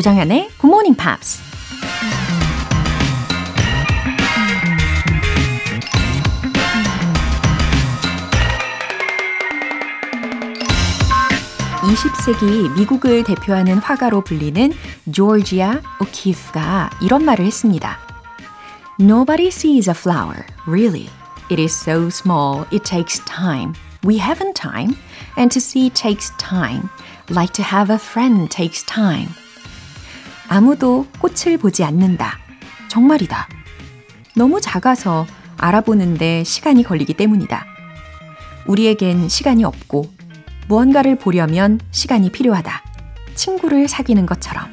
조장현의 Good Morning Pops. (20세기) 미국을 대표하는 화가로 불리는 조지아 오키프가 이런 말을 했습니다. Nobody sees a flower, really. It is so small, it takes time. We haven't time, and to see takes time, like to have a friend takes time. 아무도 꽃을 보지 않는다. 정말이다. 너무 작아서 알아보는데 시간이 걸리기 때문이다. 우리에겐 시간이 없고 무언가를 보려면 시간이 필요하다. 친구를 사귀는 것처럼.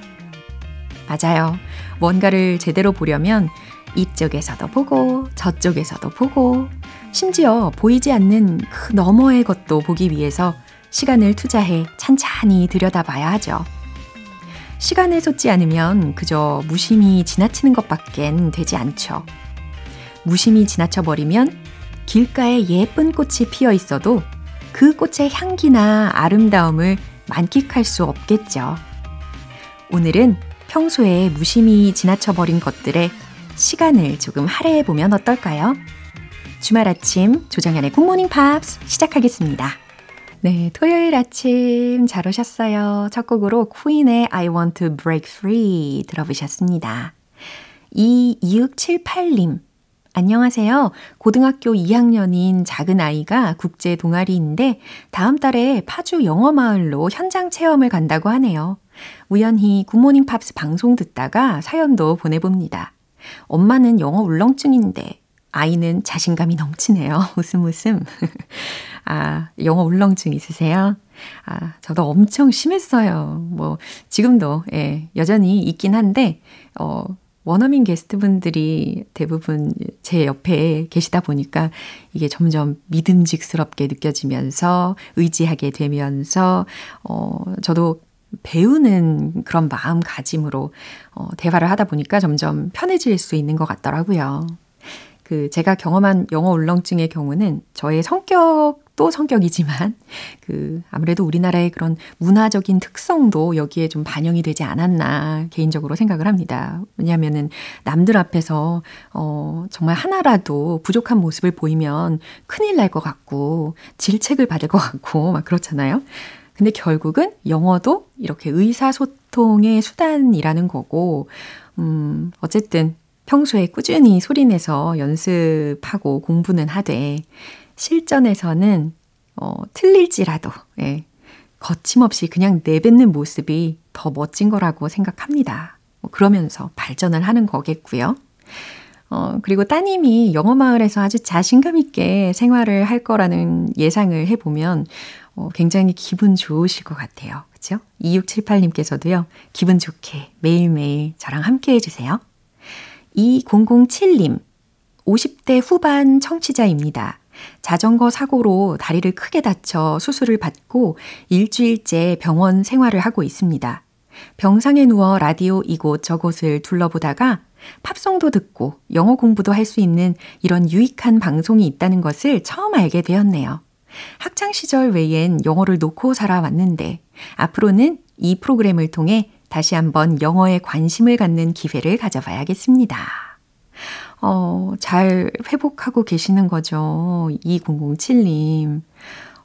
맞아요. 뭔가를 제대로 보려면 이쪽에서도 보고 저쪽에서도 보고 심지어 보이지 않는 그 너머의 것도 보기 위해서 시간을 투자해 찬찬히 들여다봐야 하죠. 시간을 쏟지 않으면 그저 무심히 지나치는 것밖엔 되지 않죠. 무심히 지나쳐 버리면 길가에 예쁜 꽃이 피어 있어도 그 꽃의 향기나 아름다움을 만끽할 수 없겠죠. 오늘은 평소에 무심히 지나쳐 버린 것들에 시간을 조금 할애해 보면 어떨까요? 주말 아침 조정현의 굿모닝 팝스 시작하겠습니다. 네, 토요일 아침 잘 오셨어요. 첫 곡으로 퀸의 I Want to Break Free 들어보셨습니다. 2678님, 안녕하세요. 고등학교 2학년인 작은 아이가 국제 동아리인데 다음 달에 파주 영어 마을로 현장 체험을 간다고 하네요. 우연히 굿모닝 팝스 방송 듣다가 사연도 보내봅니다. 엄마는 영어 울렁증인데 아이는 자신감이 넘치네요. 웃음 웃음. 아, 영어 울렁증 있으세요? 아, 저도 엄청 심했어요. 뭐, 지금도, 예, 여전히 있긴 한데, 어, 원어민 게스트분들이 대부분 제 옆에 계시다 보니까 이게 점점 믿음직스럽게 느껴지면서 의지하게 되면서, 어, 저도 배우는 그런 마음가짐으로 어, 대화를 하다 보니까 점점 편해질 수 있는 것 같더라고요. 그 제가 경험한 영어 울렁증의 경우는 저의 성격도 성격이지만 그 아무래도 우리나라의 그런 문화적인 특성도 여기에 좀 반영이 되지 않았나 개인적으로 생각을 합니다. 왜냐하면은 남들 앞에서 어 정말 하나라도 부족한 모습을 보이면 큰일 날 것 같고 질책을 받을 것 같고 막 그렇잖아요. 근데 결국은 영어도 이렇게 의사소통의 수단이라는 거고 음 어쨌든 평소에 꾸준히 소리내서 연습하고 공부는 하되 실전에서는 어, 틀릴지라도 예, 거침없이 그냥 내뱉는 모습이 더 멋진 거라고 생각합니다. 뭐 그러면서 발전을 하는 거겠고요. 어, 그리고 따님이 영어 마을에서 아주 자신감 있게 생활을 할 거라는 예상을 해보면 어, 굉장히 기분 좋으실 것 같아요. 그쵸? 2678님께서도요, 기분 좋게 매일매일 저랑 함께 해주세요. 2007님, 50대 후반 청취자입니다. 자전거 사고로 다리를 크게 다쳐 수술을 받고 일주일째 병원 생활을 하고 있습니다. 병상에 누워 라디오 이곳 저곳을 둘러보다가 팝송도 듣고 영어 공부도 할 수 있는 이런 유익한 방송이 있다는 것을 처음 알게 되었네요. 학창 시절 외엔 영어를 놓고 살아왔는데 앞으로는 이 프로그램을 통해 다시 한번 영어에 관심을 갖는 기회를 가져봐야겠습니다. 어, 잘 회복하고 계시는 거죠. 2007님.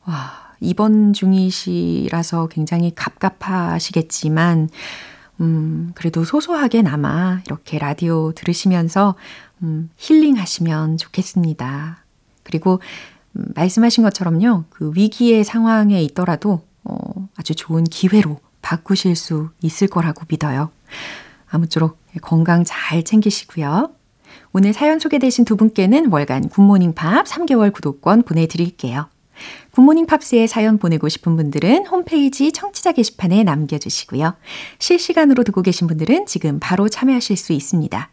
와, 입원 중이시라서 굉장히 갑갑하시겠지만, 음, 그래도 소소하게나마 이렇게 라디오 들으시면서, 음, 힐링 하시면 좋겠습니다. 그리고, 음, 말씀하신 것처럼요, 그 위기의 상황에 있더라도, 어, 아주 좋은 기회로 바꾸실 수 있을 거라고 믿어요. 아무쪼록 건강 잘 챙기시고요. 오늘 사연 소개되신 두 분께는 월간 굿모닝 팝 3개월 구독권 보내드릴게요. 굿모닝 팝스에 사연 보내고 싶은 분들은 홈페이지 청취자 게시판에 남겨주시고요. 실시간으로 듣고 계신 분들은 지금 바로 참여하실 수 있습니다.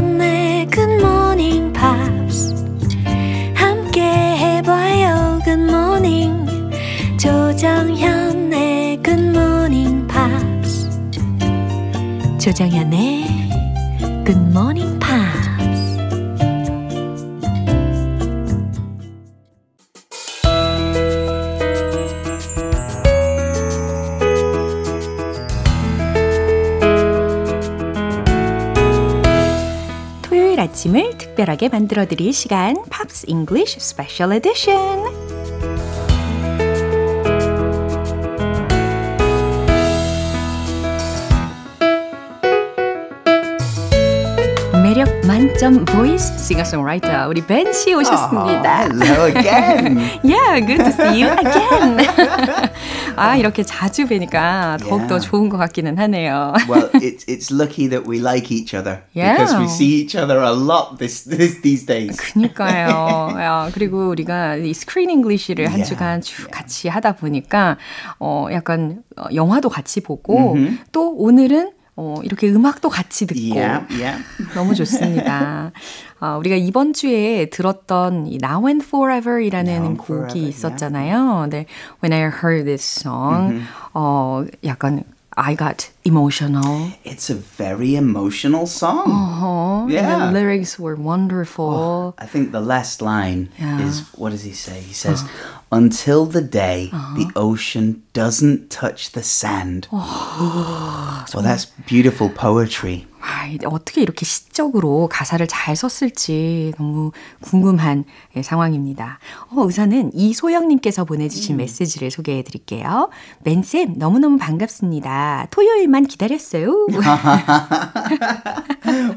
조정현의 Good Morning Pops. 조정현의 Good Morning. 토요일 아침을 특별하게 만들어 드릴 시간 English Special Edition. 매력 만점 voice 싱어송라이터 우리 벤 씨 오셨습니다. Oh, hello again. yeah, good to see you again. 아 이렇게 자주 뵈니까 더욱 더 Yeah. 좋은 것 같기는 하네요. well, it's it's lucky that we like each other Yeah. because we see each other a lot this, this these days. 그니까요. 야, 그리고 우리가 이 screen English를 한 Yeah, 주간 쭉 같이 하다 보니까 어 약간 어, 영화도 같이 보고 또 오늘은 어 이렇게 음악도 같이 듣고 Yeah, yeah. 너무 좋습니다. 어, 우리가 이번 주에 들었던 이 Now and Forever이라는 Now and 곡이 Forever, 있었잖아요. 네, when I heard this song, 어, 약간 I got emotional. It's a very emotional song. Uh-huh. And Yeah. the lyrics were wonderful. I think the last line Yeah. is what does he say? He says, "Until the day uh-huh. the ocean doesn't touch the sand." well, that's beautiful poetry. 아, 어떻게 이렇게 시적으로 가사를 잘 썼을지 너무 궁금한 예, 상황입니다. 어, 우선은 이소영님께서 보내주신 메시지를 소개해 드릴게요. 맨쌤, 너무너무 반갑습니다. 토요일만 기다렸어요.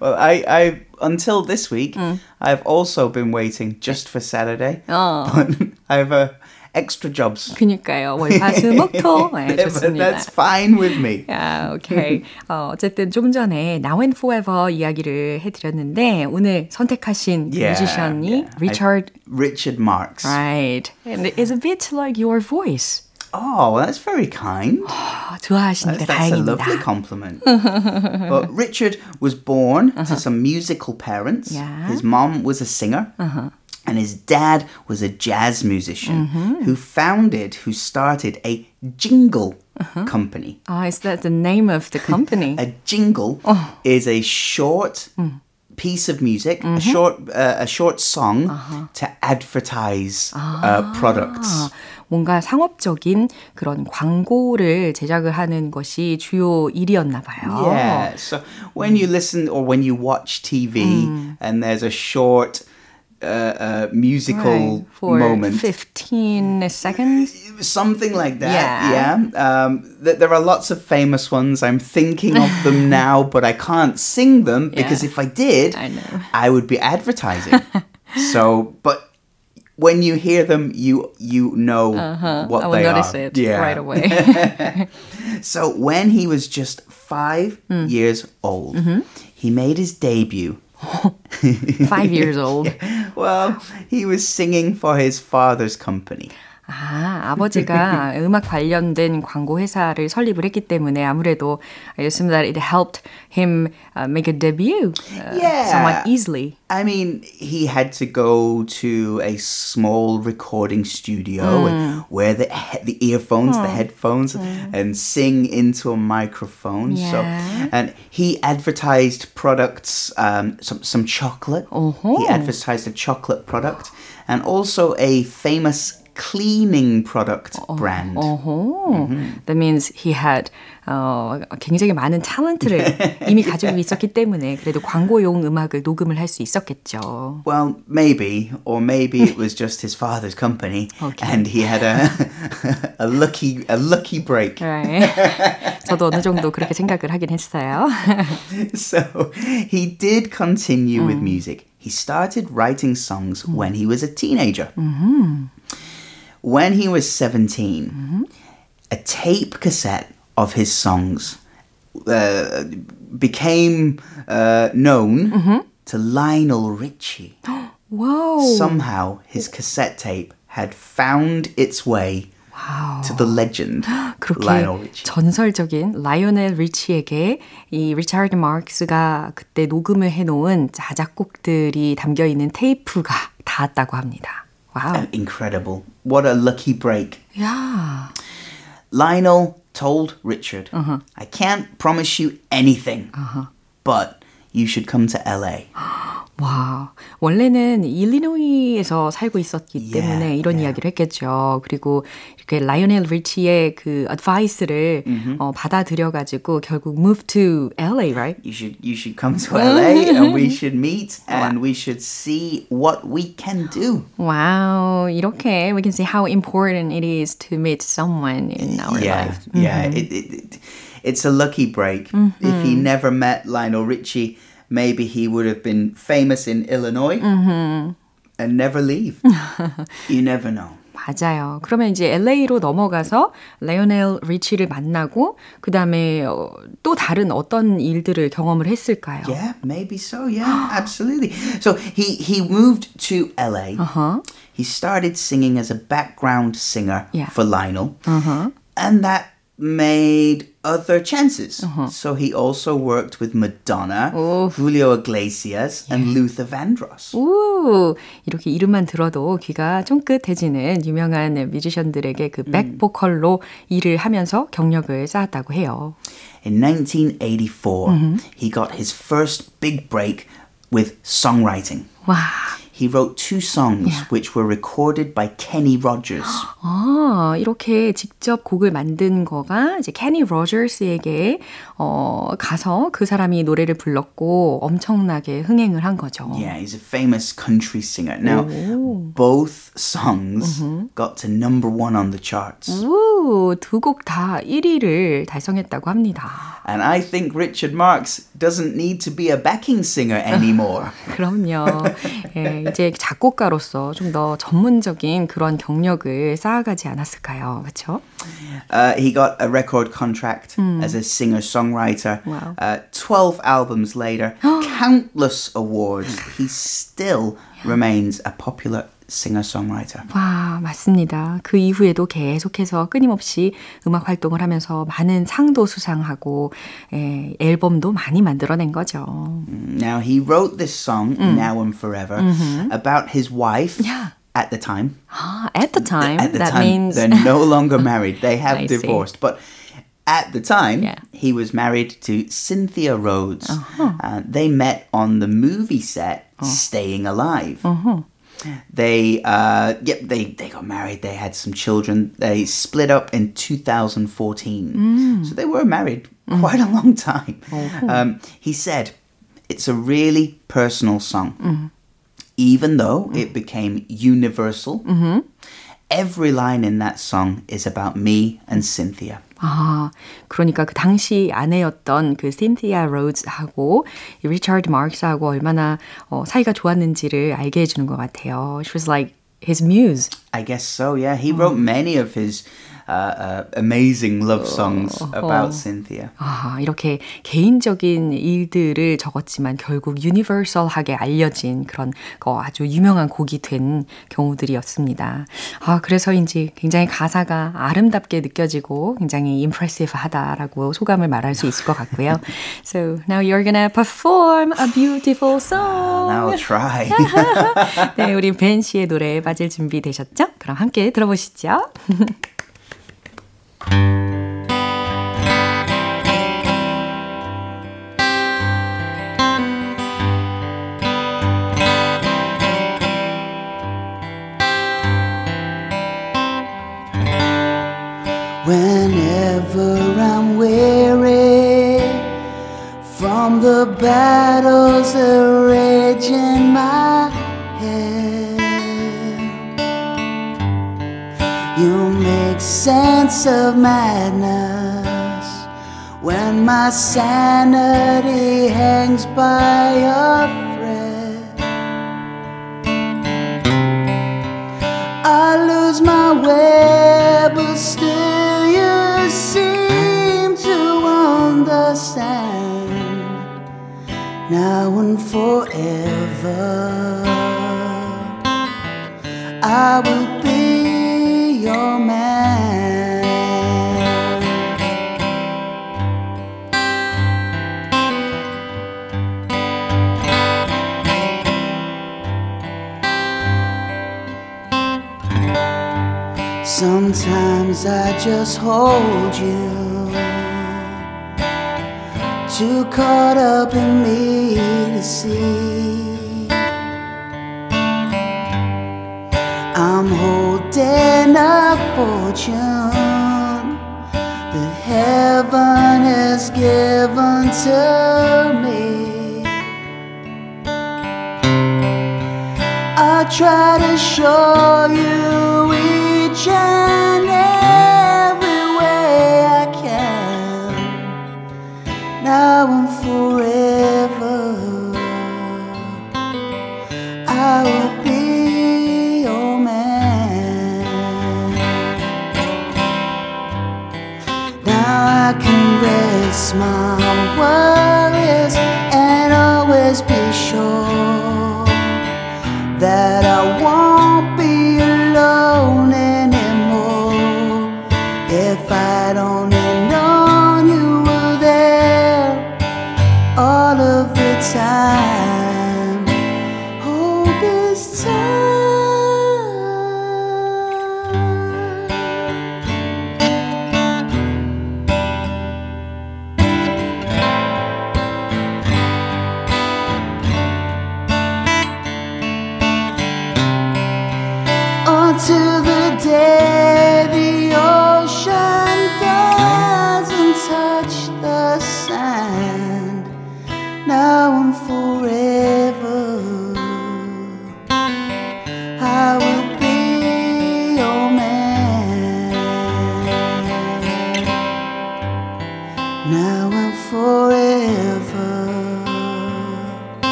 Well, I, I until this week, I've also been waiting just for Saturday. But I have uh, extra jobs. 그니까요. 월화수목토. 네, but 좋습니다. that's fine with me. 야, 오케이. 어, 어쨌든 좀 전에 Now and Forever 이야기를 해드렸는데 오늘 선택하신 Yeah, 뮤지션이 yeah. Richard Richard Marks. Right. And it's a bit like your voice. Oh, well, that's very kind. 아, 좋아하시니까 That's, that's a lovely 다행입니다. compliment. but Richard was born to some musical parents. Yeah. His mom was a singer. And his dad was a jazz musician who founded, who started a jingle company. Ah, is that the name of the company? A jingle is a short piece of music, a short uh, a short song to advertise uh, products. 뭔가 상업적인 그런 광고를 제작을 하는 것이 주요 일이었나 봐요. Yeah. So when you listen or when you watch TV and there's a short uh, uh, musical Right. For moment, 15 seconds. something like that. Yeah. Yeah. Um, th- there are lots of famous ones. I'm thinking of them now, but I can't sing them because if I did, I know. I would be advertising. so, but. When you hear them, you you know what Uh-huh. I will they notice are. it Yeah. right away. So when he was just five years old, he made his debut. Five years old. Well, he was singing for his father's company. 아, 아버지가 음악 관련된 광고 회사를 설립을 했기 때문에 아무래도 I assume that it helped him uh, make a debut uh, Yeah. somewhat easily. I mean, he had to go to a small recording studio and wear the he- the earphones, the headphones, and sing into a microphone. So, Yeah. and he advertised products, um, some some chocolate. He advertised a chocolate product, and also a famous cleaning product brand. 어허. That means he had 어, 굉장히 많은 탤런트를 이미 가지고 있었기 때문에 그래도 광고용 음악을 녹음을 할 수 있었겠죠. Well, maybe, or maybe it was just his father's company, and he had a a lucky a lucky break. Right. 저도 어느 정도 그렇게 생각을 하긴 했어요. So he did continue with music. He started writing songs when he was a teenager. When he was 17, a tape cassette of his songs uh, became uh, known to Lionel Richie. 와우. Somehow, his cassette tape had found its way to the legend 그렇게 Lionel Richie. 전설적인 라이오넬 리치에게 이 리차드 마크스가 그때 녹음을 해놓은 자작곡들이 담겨 있는 테이프가 닿았다고 합니다. Wow. Incredible. What a lucky break. Yeah. Lionel told Richard, uh-huh. I can't promise you anything, uh-huh. but you should come to LA. 와, 원래는 일리노이에서 살고 있었기 Yeah, 때문에 이런 yeah. 이야기를 했겠죠. 그리고 이렇게 라이오넬 리치의 그 advice를 어, 받아들여가지고 결국 move to LA, right? You should you should come to LA and we should meet and we should see what we can do. 와우, 이렇게 we can see how important it is to meet someone in our yeah, life. yeah. It, it, it, it's a lucky break. If he never met Lionel Richie, maybe he would have been famous in Illinois and never leave. you never know. 맞아요. 그러면 이제 LA로 넘어가서 레오넬 리치를 만나고 그 다음에 어, 또 다른 어떤 일들을 경험을 했을까요? Yeah, maybe so. Yeah, absolutely. So he he moved to LA. Uh-huh. He started singing as a background singer Yeah. for Lionel, Uh-huh. and that made other chances. So he also worked with Madonna, Julio Iglesias, and Luther Vandross. 오, 이렇게 이름만 들어도 귀가 쫑긋해지는 유명한 뮤지션들에게 그 백보컬로 일을 하면서 경력을 쌓았다고 해요. In 1984, he got his first big break with songwriting. 와, He wrote two songs which were recorded by Kenny Rogers. 아, 이렇게 직접 곡을 만든 거가 이제 케니 로저스에게 어, 가서 그 사람이 노래를 불렀고 엄청나게 흥행을 한 거죠. Yeah, he's a famous country singer. Now, both songs got to number one on the charts. 우, 두곡 다 1위를 달성했다고 합니다. And I think Richard Marx doesn't need to be a backing singer anymore. 그럼요. 예, 이제 작곡가로서 좀 더 전문적인 그런 경력을 쌓아가지 않았을까요? 그렇죠? Uh, he got a record contract as a singer songwriter. Wow. Uh, 12 albums later, countless awards. He still remains a popular singer songwriter. 와, 맞습니다. 그 이후에도 계속해서 끊임없이 음악 활동을 하면서 많은 상도 수상하고 예, 앨범도 많이 만들어낸 거죠. Now, he wrote this song, Now and Forever, about his wife Yeah. at the time. 아, at the time, At the that time, means they're no longer married. They have I see. divorced. But at the time, Yeah. he was married to Cynthia Rhodes. Uh-huh. Uh, they met on the movie set uh-huh. Staying Alive. Uh-huh. They, uh, yep, they, they got married. They had some children. They split up in 2014. Mm. So they were married mm. quite a long time. Oh, um, he said, it's a really personal song. Mm-hmm. Even though mm. it became universal, mm-hmm every line in that song is about me and Cynthia. 아, 그러니까 그 당시 아내였던 그 신티아 로즈하고 이 리차드 마크스하고 얼마나 어, 사이가 좋았는지를 알게 해주는 것 같아요. She was like his muse. I guess so, yeah. He wrote many of his uh, uh, amazing love songs about Cynthia. 아, 이렇게 개인적인 일들을 적었지만 결국 유니버설하게 알려진 그런 거 아주 유명한 곡이 된 경우들이었습니다. 아, 그래서인지 굉장히 가사가 아름답게 느껴지고 굉장히 impressive 하다라고 소감을 말할 수 있을 것 같고요. So now you're gonna perform a beautiful song. Now I'll try. 네, 우리 벤 씨의 노래에 빠질 준비 되셨죠? 그럼 함께 들어보시죠. Whenever I'm weary from the battles that rage in my sense of madness when my sanity hangs by a thread. I lose my way, but still you seem to understand now and forever. I will as I just hold you. Too caught up in me to see. I'm holding a fortune that heaven has given to me. I try to show you each Now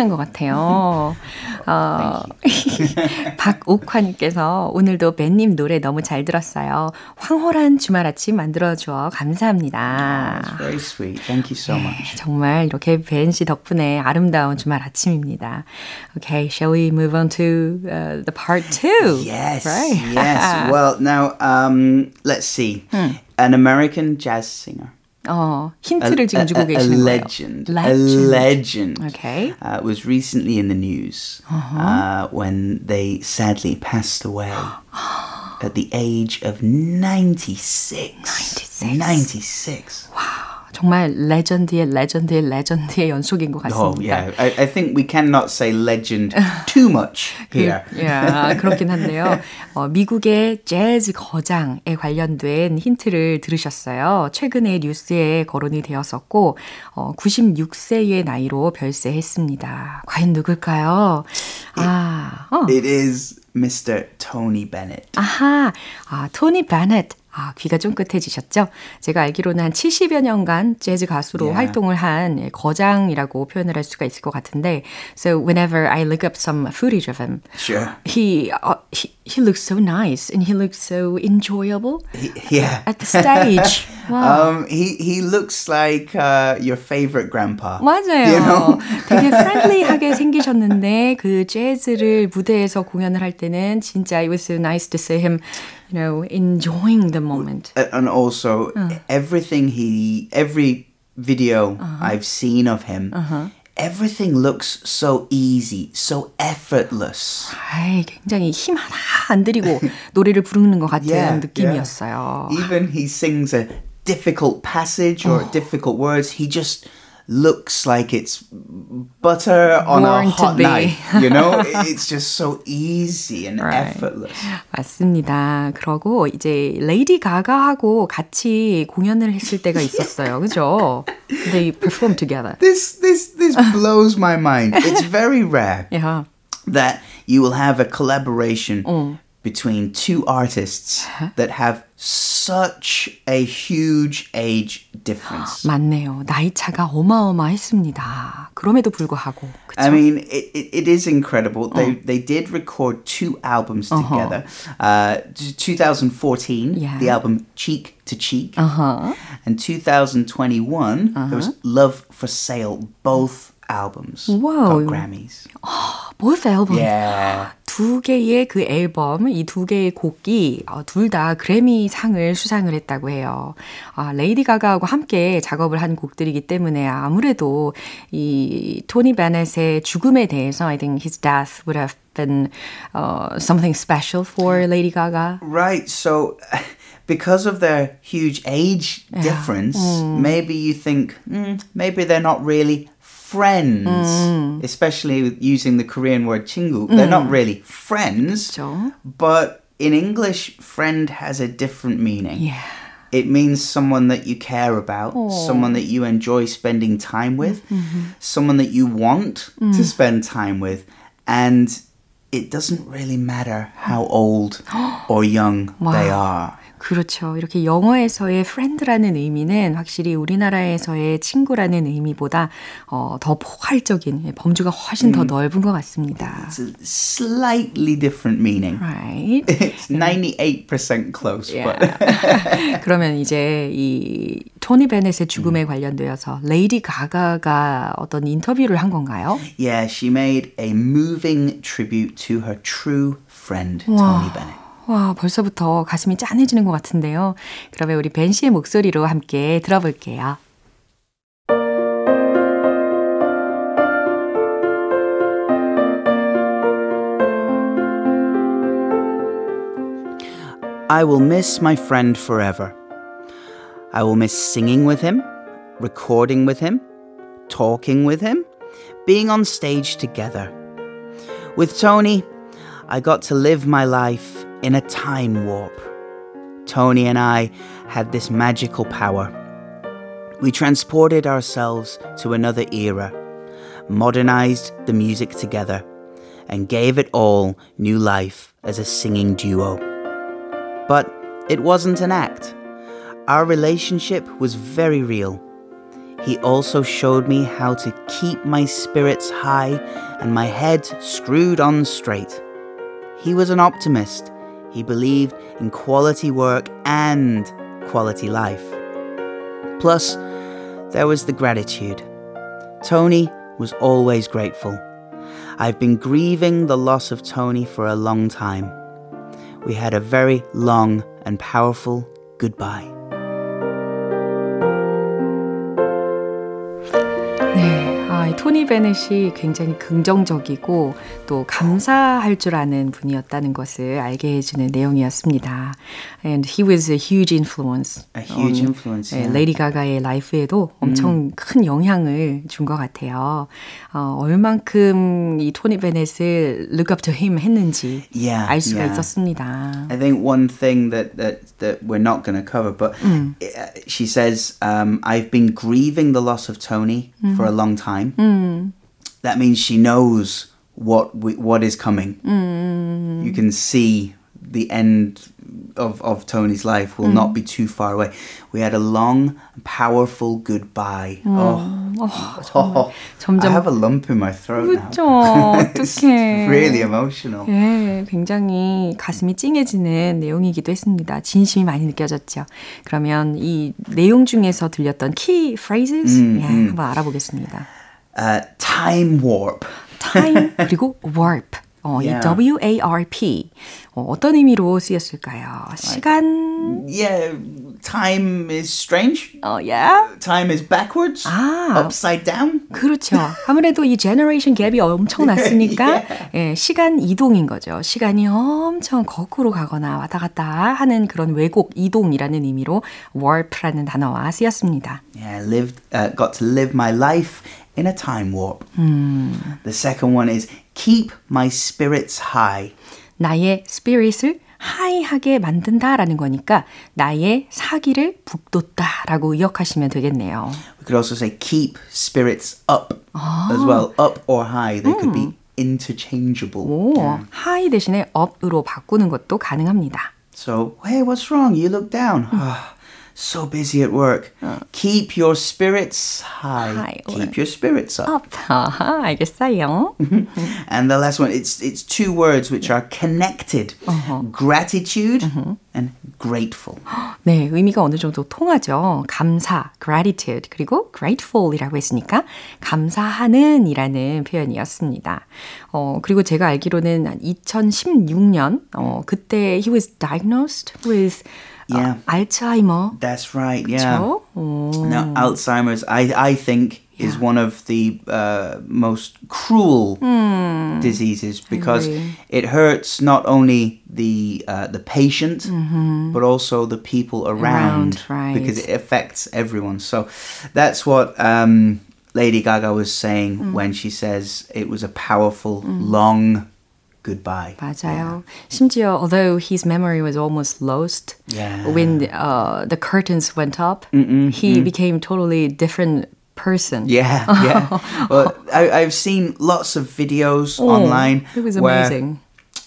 꽂히는 것 같아요. 어, 박옥환님께서 오늘도 벤님 노래 너무 잘 들었어요. 황홀한 주말 아침 만들어줘 감사합니다. It's very sweet. Thank you so much. 정말 이렇게 벤 씨 덕분에 아름다운 주말 아침입니다. Okay, shall we move on to uh, the part two? Yes, Right. yes. Well, now um, let's see. An American jazz singer. 어, 힌트를 a, 지금 주고 a- a 계시는 거예요. legend, a Legend. legend, Okay. uh, was recently in the news uh, when they sadly passed away at the age of 96. 96. 96. 정말 레전드의 레전드의 레전드의 연속인 것 Oh, 같습니다. yeah. I, I think we cannot say legend too much here. 야, 그렇긴 한데요. 어, 미국의 재즈 거장에 관련된 힌트를 들으셨어요. 최근에 뉴스에 거론이 되었었고, 어, 96세의 나이로 별세했습니다. 과연 누굴까요? 아, 어. It is Mr. Tony Bennett. 아하, 아, 토니 베넷. 아, 귀가 쫑긋해지셨죠? 제가 알기로는 한 70여 년간 재즈 가수로 Yeah. 활동을 한 예, 거장이라고 표현을 할 수가 있을 것 같은데, so whenever I look up some footage of him, Sure. he, uh, he, he looks so nice and he looks so enjoyable He- yeah. at the stage. wow. Um, he he looks like uh, your favorite grandpa. 맞아요. You know? 되게 프렌들리하게 생기셨는데 그 재즈를 무대에서 공연을 할 때는 진짜 it was so nice to see him, you know, enjoying the moment. A- and also everything he every video I've seen of him everything looks so easy so effortless 아이, 굉장히 힘 하나 안 들이고 노래를 부르는 것 같은 Yeah, 느낌이었어요. even he sings a difficult passage or difficult words he just looks like it's butter on Born a to hot be. knife you know it's just so easy and Right. effortless 맞습니다. 그러고 이제 레이디 가가하고 같이 공연을 했을 때가 있었어요. 그죠? They performed together. this this this blows my mind it's very rare Yeah. that you will have a collaboration between two artists that have such a huge age difference. 맞네요. 나이 차가 어마어마했습니다. 그럼에도 불구하고. 그쵸? I mean, it, it, it is incredible. They they did record two albums together. Uh, 2014, Yeah. the album Cheek to Cheek, Uh-huh. and 2021 there was Love for Sale. Both albums Wow. got Grammys. both album. Yeah. 두두 개의 그 앨범, 이 두 개의 곡이 어, 둘 다 그래미 상을 수상을 했다고 해요. 아, 레이디 가가하고 함께 작업을 한 곡들이기 때문에 아무래도 이 토니 베넷의 죽음에 대해서 I think his death would have been uh, something special for Lady Gaga. Right. So because of their huge age yeah. difference, mm. maybe you think mm, maybe they're not really friends, mm. especially using the Korean word 친구. They're not really friends, 그렇죠. but in English, friend has a different meaning. Yeah. It means someone that you care about, Aww. someone that you enjoy spending time with, mm-hmm. someone that you want mm. to spend time with. And it doesn't really matter how old or young wow. they are. 그렇죠. 이렇게 영어에서의 friend라는 의미는 확실히 우리나라에서의 친구라는 의미보다 어, 더 포괄적인 범주가 훨씬 더 넓은 것 같습니다. It's a slightly different meaning. Right. It's 98% close. Yeah. But. 그러면 이제 이 토니 베넷의 죽음에 관련되어서 레이디 가가가 어떤 인터뷰를 한 건가요? Yeah, she made a moving tribute to her true friend, Tony Bennett. 와, 벌써부터 가슴이 짠해지는 것 같은데요. 그러면 우리 벤 씨의 목소리로 함께 들어볼게요. I will miss my friend forever. I will miss singing with him, recording with him, talking with him, being on stage together. With Tony, I got to live my life in a time warp. Tony and I had this magical power. We transported ourselves to another era, modernized the music together, and gave it all new life as a singing duo. But it wasn't an act. Our relationship was very real. He also showed me how to keep my spirits high and my head screwed on straight. He was an optimist he believed in quality work and quality life. Plus, there was the gratitude. Tony was always grateful. I've been grieving the loss of Tony for a long time. We had a very long and powerful goodbye. 토니 베넷이 굉장히 긍정적이고 또 감사할 줄 아는 분이었다는 것을 알게 해주는 내용이었습니다. And he was a huge influence. A huge influence. 네, 레이디 가가의 라이프에도 엄청 음. 큰 영향을 준 것 같아요. 어, 얼만큼 이 토니 베넷을 look up to him 했는지 yeah, 알 수가 yeah. 있었습니다. I think one thing that that that we're not going to cover, but 음. she says, um, "I've been grieving the loss of Tony 음. for a long time." 음. That means she knows what we, what is coming. 음. You can see the end of, of Tony's life will mm. not be too far away. We had a long, powerful goodbye. 음. Oh, oh, 정말, 점점 I have a lump in my throat 그렇죠. now. 어떡해. really emotional. 예, 굉장히 가슴이 찡해지는 내용이기도 했습니다. 진심이 많이 느껴졌죠. 그러면 이 내용 중에서 들렸던 key phrases 음, 예, 음. 한번 알아보겠습니다. Uh, time warp. time 그리고 warp. 어, yeah. 이 W-A-R-P 어, 어떤 의미로 쓰였을까요? 시간? Yeah, time is strange. 어, yeah. Time is backwards. 아, upside down. 그렇죠. 아무래도 이 generation 갭이 엄청 났으니까 yeah. 예, 시간 이동인 거죠. 시간이 엄청 거꾸로 가거나 왔다 갔다 하는 그런 왜곡 이동이라는 의미로 warp라는 단어와 쓰였습니다. Yeah, lived, uh, got to live my life in a time warp. 음. The second one is keep my spirits high. 나의 spirit을 하이하게 만든다라는 거니까 나의 사기를 북돋다라고 의역하시면 되겠네요. We could also say keep spirits up 아. as well. Up or high. They 음. could be interchangeable. 오, yeah. high 대신에 up으로 바꾸는 것도 가능합니다. So, hey, what's wrong? You look down. so busy at work. Keep your spirits high. High or- Keep your spirits up. up. 아하, 알겠어요. And the last one, it's it's two words which are connected: gratitude And grateful. 네, 의미가 어느 정도 통하죠. 감사, gratitude, 그리고 grateful이라고 했으니까 감사하는 이라는 표현이었습니다. 어, 그리고 제가 알기로는 2016년, 어, 그때 he was diagnosed with Yeah. 어, 알츠하이머. That's right. Yeah. 그렇죠? 오. Now, Alzheimer's, I I think. Is one of the uh, most cruel diseases because agree. it hurts not only the uh, the patient but also the people around, Around, right. because it affects everyone. So that's what um, Lady Gaga was saying when she says it was a powerful, long goodbye. 맞아요. 심지어 although his memory was almost lost Yeah. when uh, the curtains went up, he became totally different person. Yeah, yeah. well, I, have seen lots of videos oh, online. It was amazing.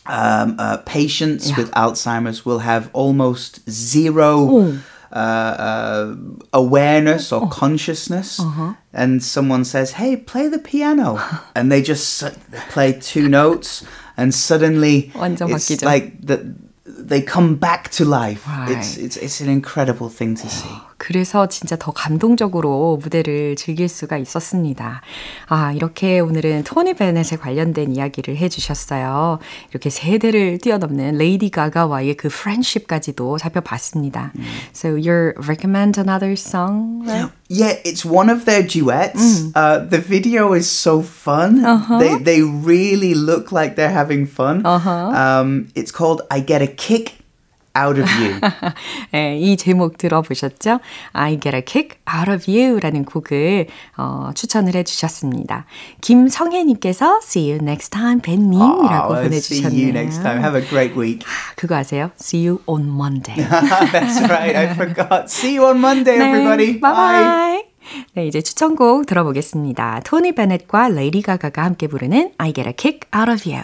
Um, uh, patients yeah. with Alzheimer's will have almost zero oh. uh, uh, awareness or oh. consciousness. Uh-huh. And someone says, hey, play the piano. and they just su- play two notes, and suddenly it's like that they come back to life. Right. It's, it's, it's an incredible thing to see. 그래서 진짜 더 감동적으로 무대를 즐길 수가 있었습니다. 아, 이렇게 오늘은 토니 베넷에 관련된 이야기를 해주셨어요. 이렇게 세대를 뛰어넘는 레이디 가가와의 그 프렌십까지도 살펴봤습니다. So you recommend another song? right? Yeah, it's one of their duets. Uh, the video is so fun. They they really look like they're having fun. Um, it's called "I Get a Kick Out of You." 네, 이 제목 들어보셨죠? I get a kick out of you라는 곡을 어, 추천을 해주셨습니다. 김성혜님께서 See you next time, 벤님이라고 Oh, I'll see you next time. 보내주셨네요. Have a great week. 그거 아세요? See you on Monday. That's right. I forgot. See you on Monday, everybody. 네, bye. 네, 이제 추천곡 들어보겠습니다. 토니 베넷과 레이디 가가가 함께 부르는 I Get a Kick Out of You.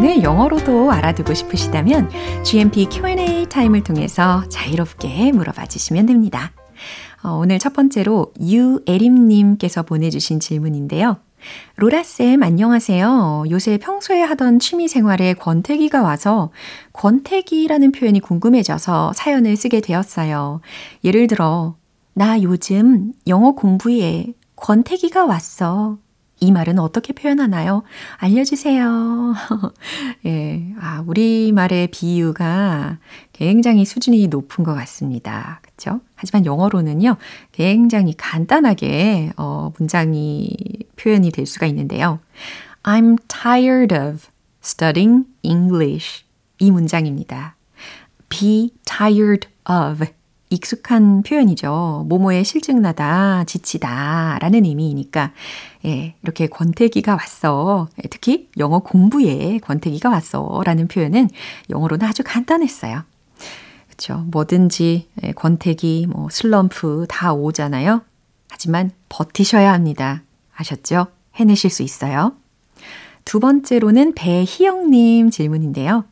문장을 영어로도 알아두고 싶으시다면 GMP Q&A time을 통해서 자유롭게 물어봐 주시면 됩니다. 어, 오늘 첫 번째로 유에림님께서 보내주신 질문인데요. 로라쌤, 안녕하세요. 요새 평소에 하던 취미 생활에 권태기가 와서 권태기라는 표현이 궁금해져서 사연을 쓰게 되었어요. 예를 들어, 나 요즘 영어 공부에 권태기가 왔어. 이 말은 어떻게 표현하나요? 알려주세요. 예, 아, 우리말의 비유가 굉장히 수준이 높은 것 같습니다. 그쵸? 하지만 영어로는요, 굉장히 간단하게, 어, 문장이 표현이 될 수가 있는데요. I'm tired of studying English. 이 문장입니다. be tired of. 익숙한 표현이죠. 모모에 실증나다, 지치다 라는 의미이니까, 예, 이렇게 권태기가 왔어. 예, 특히 영어 공부에 권태기가 왔어 라는 표현은 영어로는 아주 간단했어요. 그렇죠. 뭐든지 예, 권태기, 뭐 슬럼프 다 오잖아요. 하지만 버티셔야 합니다. 아셨죠? 해내실 수 있어요. 두 번째로는 배희영님 질문인데요.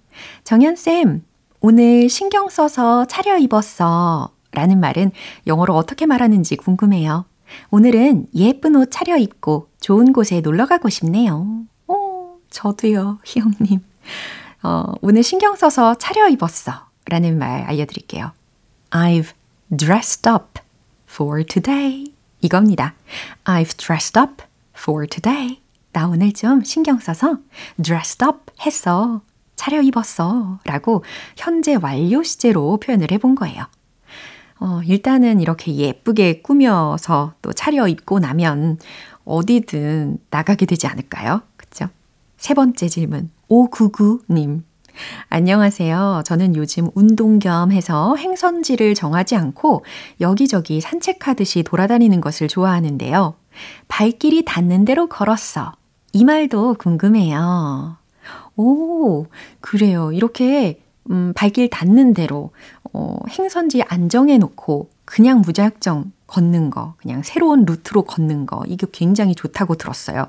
정연쌤, 오늘 신경 써서 차려 입었어. 라는 말은 영어로 어떻게 말하는지 궁금해요. 오늘은 예쁜 옷 차려 입고 좋은 곳에 놀러 가고 싶네요. 오, 저도요, 희영님. 어, 오늘 신경 써서 차려 입었어. 라는 말 알려드릴게요. I've dressed up for today. 이겁니다. I've dressed up for today. 나 오늘 좀 신경 써서 dressed up 했어. 차려 입었어. 라고 현재 완료 시제로 표현을 해본 거예요. 어, 일단은 이렇게 예쁘게 꾸며서 또 차려 입고 나면 어디든 나가게 되지 않을까요? 그쵸? 세 번째 질문. 599님. 안녕하세요. 저는 요즘 운동 겸 해서 행선지를 정하지 않고 여기저기 산책하듯이 돌아다니는 것을 좋아하는데요. 발길이 닿는 대로 걸었어. 이 말도 궁금해요. 오, 그래요. 이렇게, 음, 발길 닿는 대로, 어, 행선지 안정해 놓고 그냥 무작정 걷는 거, 그냥 새로운 루트로 걷는 거, 이게 굉장히 좋다고 들었어요.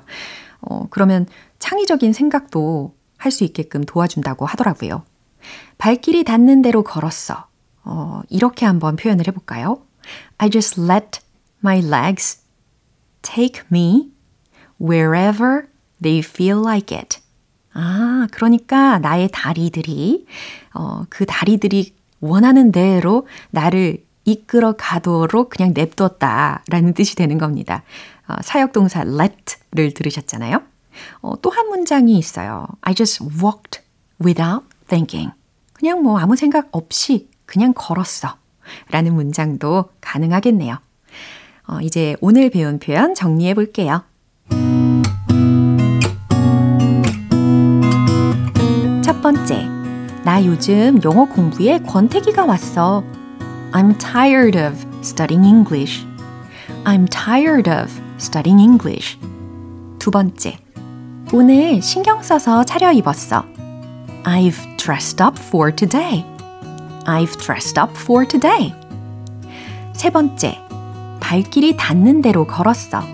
어, 그러면 창의적인 생각도 할 수 있게끔 도와준다고 하더라고요. 발길이 닿는 대로 걸었어. 어, 이렇게 한번 표현을 해볼까요? I just let my legs take me wherever they feel like it. 아, 그러니까 나의 다리들이, 어, 그 다리들이 원하는 대로 나를 이끌어 가도록 그냥 냅뒀다 라는 뜻이 되는 겁니다. 어, 사역동사 let를 들으셨잖아요. 어, 또 한 문장이 있어요. I just walked without thinking. 그냥 뭐 아무 생각 없이 그냥 걸었어. 라는 문장도 가능하겠네요. 어, 이제 오늘 배운 표현 정리해 볼게요. 번째, 나 요즘 영어 공부에 권태기가 왔어. I'm tired of studying English. I'm tired of studying English. 두 번째, 오늘 신경 써서 차려 입었어. I've dressed up for today. I've dressed up for today. 세 번째, 발길이 닿는 대로 걸었어.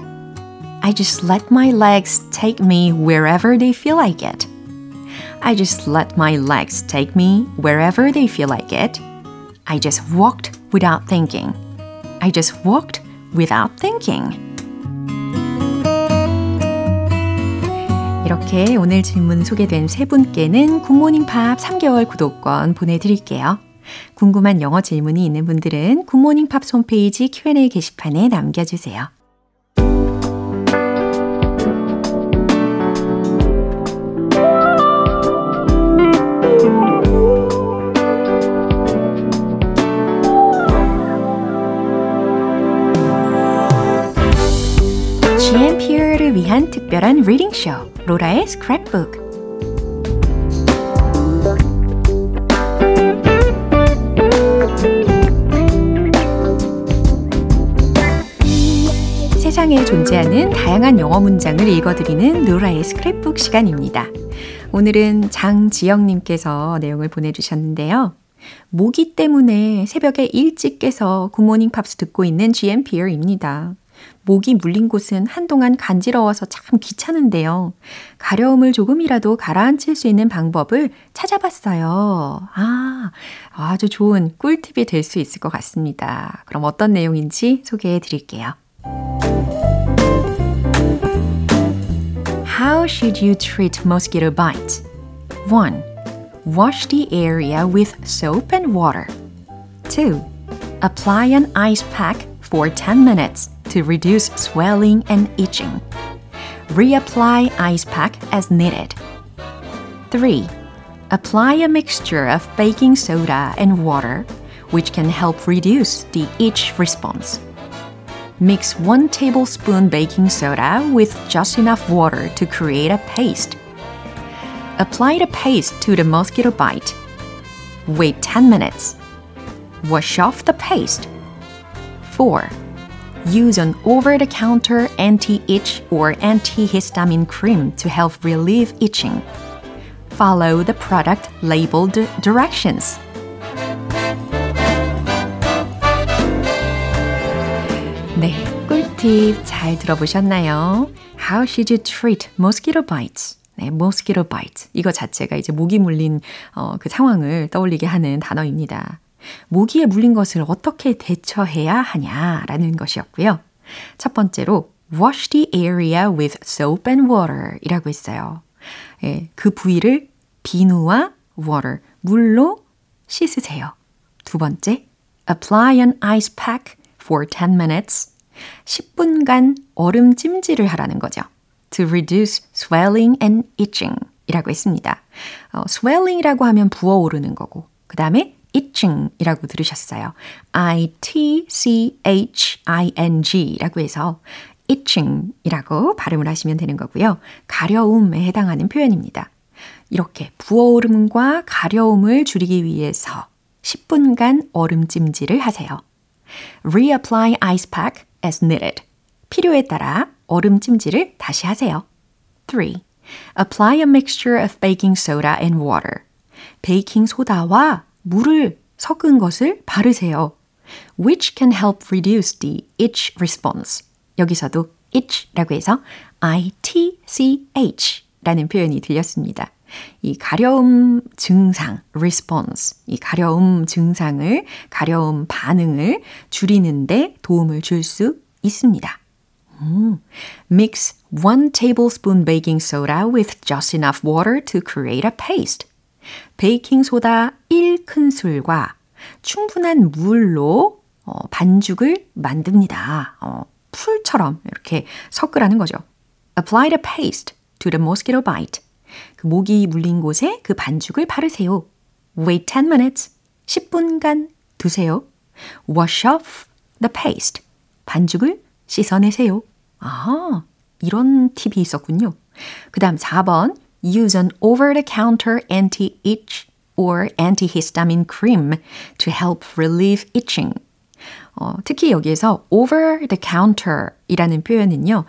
I just let my legs take me wherever they feel like it. I just let my legs take me wherever they feel like it. I just walked without thinking. I just walked without thinking. 이렇게 오늘 질문 소개된 세 분께는 굿모닝 팝 3개월 구독권 보내드릴게요. 궁금한 영어 질문이 있는 분들은 굿모닝 팝 홈페이지 Q&A 게시판에 남겨주세요. 위한 특별한 reading show 로라의 스크랩북 세상에 존재하는 다양한 영어 문장을 읽어드리는 로라의 스크랩북 시간입니다. 오늘은 장지영님께서 내용을 보내주셨는데요. 모기 때문에 새벽에 일찍 깨서 굿모닝 팝스 듣고 있는 GMPR입니다. 목이 물린 곳은 한동안 간지러워서 참 귀찮은데요. 가려움을 조금이라도 가라앉힐 수 있는 방법을 찾아봤어요. 아, 아주 좋은 꿀팁이 될 수 있을 것 같습니다. 그럼 어떤 내용인지 소개해 드릴게요. How should you treat mosquito bites? 1. Wash the area with soap and water. 2. Apply an ice pack for 10 minutes to reduce swelling and itching. Reapply ice pack as needed. 3. Apply a mixture of baking soda and water, which can help reduce the itch response. Mix 1 tablespoon baking soda with just enough water to create a paste. Apply the paste to the mosquito bite. Wait 10 minutes. Wash off the paste. 4. Use an over the counter anti itch or antihistamine cream to help relieve itching. Follow the product labeled directions. 네, 꿀팁 잘 들어보셨나요? How should you treat mosquito bites? 네, mosquito bite. 이거 자체가 이제 모기 물린 어, 그 상황을 떠올리게 하는 단어입니다. 모기에 물린 것을 어떻게 대처해야 하냐라는 것이었고요. 첫 번째로 wash the area with soap and water 이라고 했어요. 예, 그 부위를 비누와 water, 물로 씻으세요. 두 번째, apply an ice pack for 10 minutes. 10분간 얼음 찜질을 하라는 거죠. to reduce swelling and itching 이라고 했습니다. 어, swelling이라고 하면 부어오르는 거고, 그 다음에 itching이라고 들으셨어요. I-T-C-H-I-N-G라고 해서 itching이라고 발음을 하시면 되는 거고요. 가려움에 해당하는 표현입니다. 이렇게 부어오름과 가려움을 줄이기 위해서 10분간 얼음 찜질을 하세요. Reapply ice pack as needed. 필요에 따라 얼음 찜질을 다시 하세요. 3. Apply a mixture of baking soda and water. 베이킹 소다와 물을 섞은 것을 바르세요. which can help reduce the itch response. 여기서도 itch라고 해서 I-T-C-H 라는 표현이 들렸습니다. 이 가려움 증상, response, 이 가려움 증상을, 가려움 반응을 줄이는데 도움을 줄 수 있습니다. 음, mix 1 tablespoon baking soda with just enough water to create a paste. 베이킹 소다 1큰술과 충분한 물로 어, 반죽을 만듭니다. 어, 풀처럼 이렇게 섞으라는 거죠. Apply the paste to the mosquito bite. 그 모기 물린 곳에 그 반죽을 바르세요. Wait 10 minutes. 10분간 두세요. Wash off the paste. 반죽을 씻어내세요. 아, 이런 팁이 있었군요. 그 다음 4번. Use an over-the-counter anti-itch or antihistamine cream to help relieve itching. 어, 특히 여기에서 over the counter 이라는 표현은요,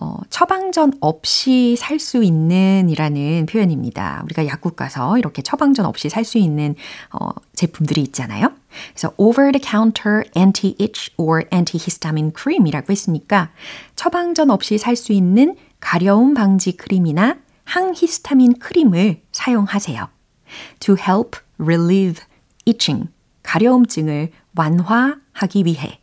어, 처방전 없이 살 수 있는 이라는 표현입니다. 우리가 약국 가서 이렇게 처방전 없이 살 수 있는 어, 제품들이 있잖아요. 그래서 over the counter anti-itch or antihistamine cream 이라고 했으니까 처방전 없이 살 수 있는 가려움 방지 크림이나 항히스타민 크림을 사용하세요. To help relieve itching, 가려움증을 완화하기 위해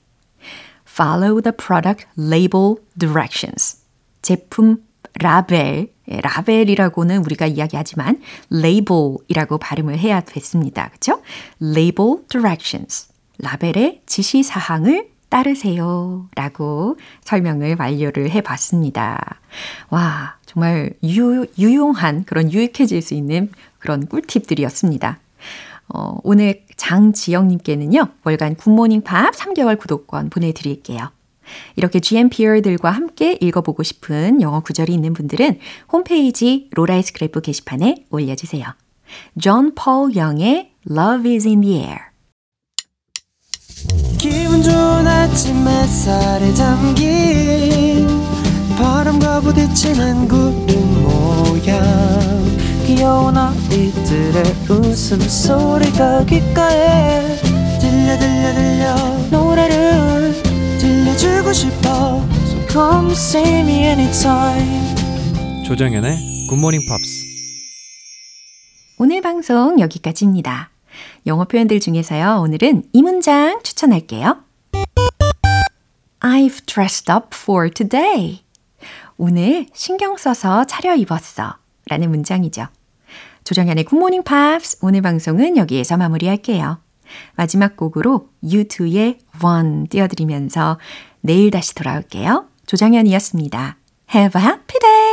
follow the product label directions. 제품 라벨, 라벨이라고는 우리가 이야기하지만 label이라고 발음을 해야 됐습니다. 그렇죠? label directions. 라벨의 지시 사항을 따르세요. 라고 설명을 완료를 해 봤습니다. 와, 정말 유, 유용한 그런 유익해질 수 있는 그런 꿀팁들이었습니다. 어, 오늘 장지영님께는요, 월간 굿모닝 팝 3개월 구독권 보내드릴게요. 이렇게 GMPR들과 함께 읽어보고 싶은 영어 구절이 있는 분들은 홈페이지 로라의 스크랩북 게시판에 올려주세요. 존 폴 영의 Love is in the air. 기분 좋은 아침 햇살에 담긴 바람과 부딪히는 구름 모양 귀여운 아이들의 웃음소리가 귓가에 들려 들려 들려 노래를 들려주고 싶어 So come see me anytime 조정연의 굿모닝 팝스 오늘 방송 여기까지입니다. 영어 표현들 중에서요. 오늘은 이 문장 추천할게요. I've dressed up for today. 오늘 신경 써서 차려입었어. 라는 문장이죠. 조정현의 굿모닝 팝스 오늘 방송은 여기에서 마무리할게요. 마지막 곡으로 U2의 One 띄워드리면서 내일 다시 돌아올게요. 조정현이었습니다. Have a happy day!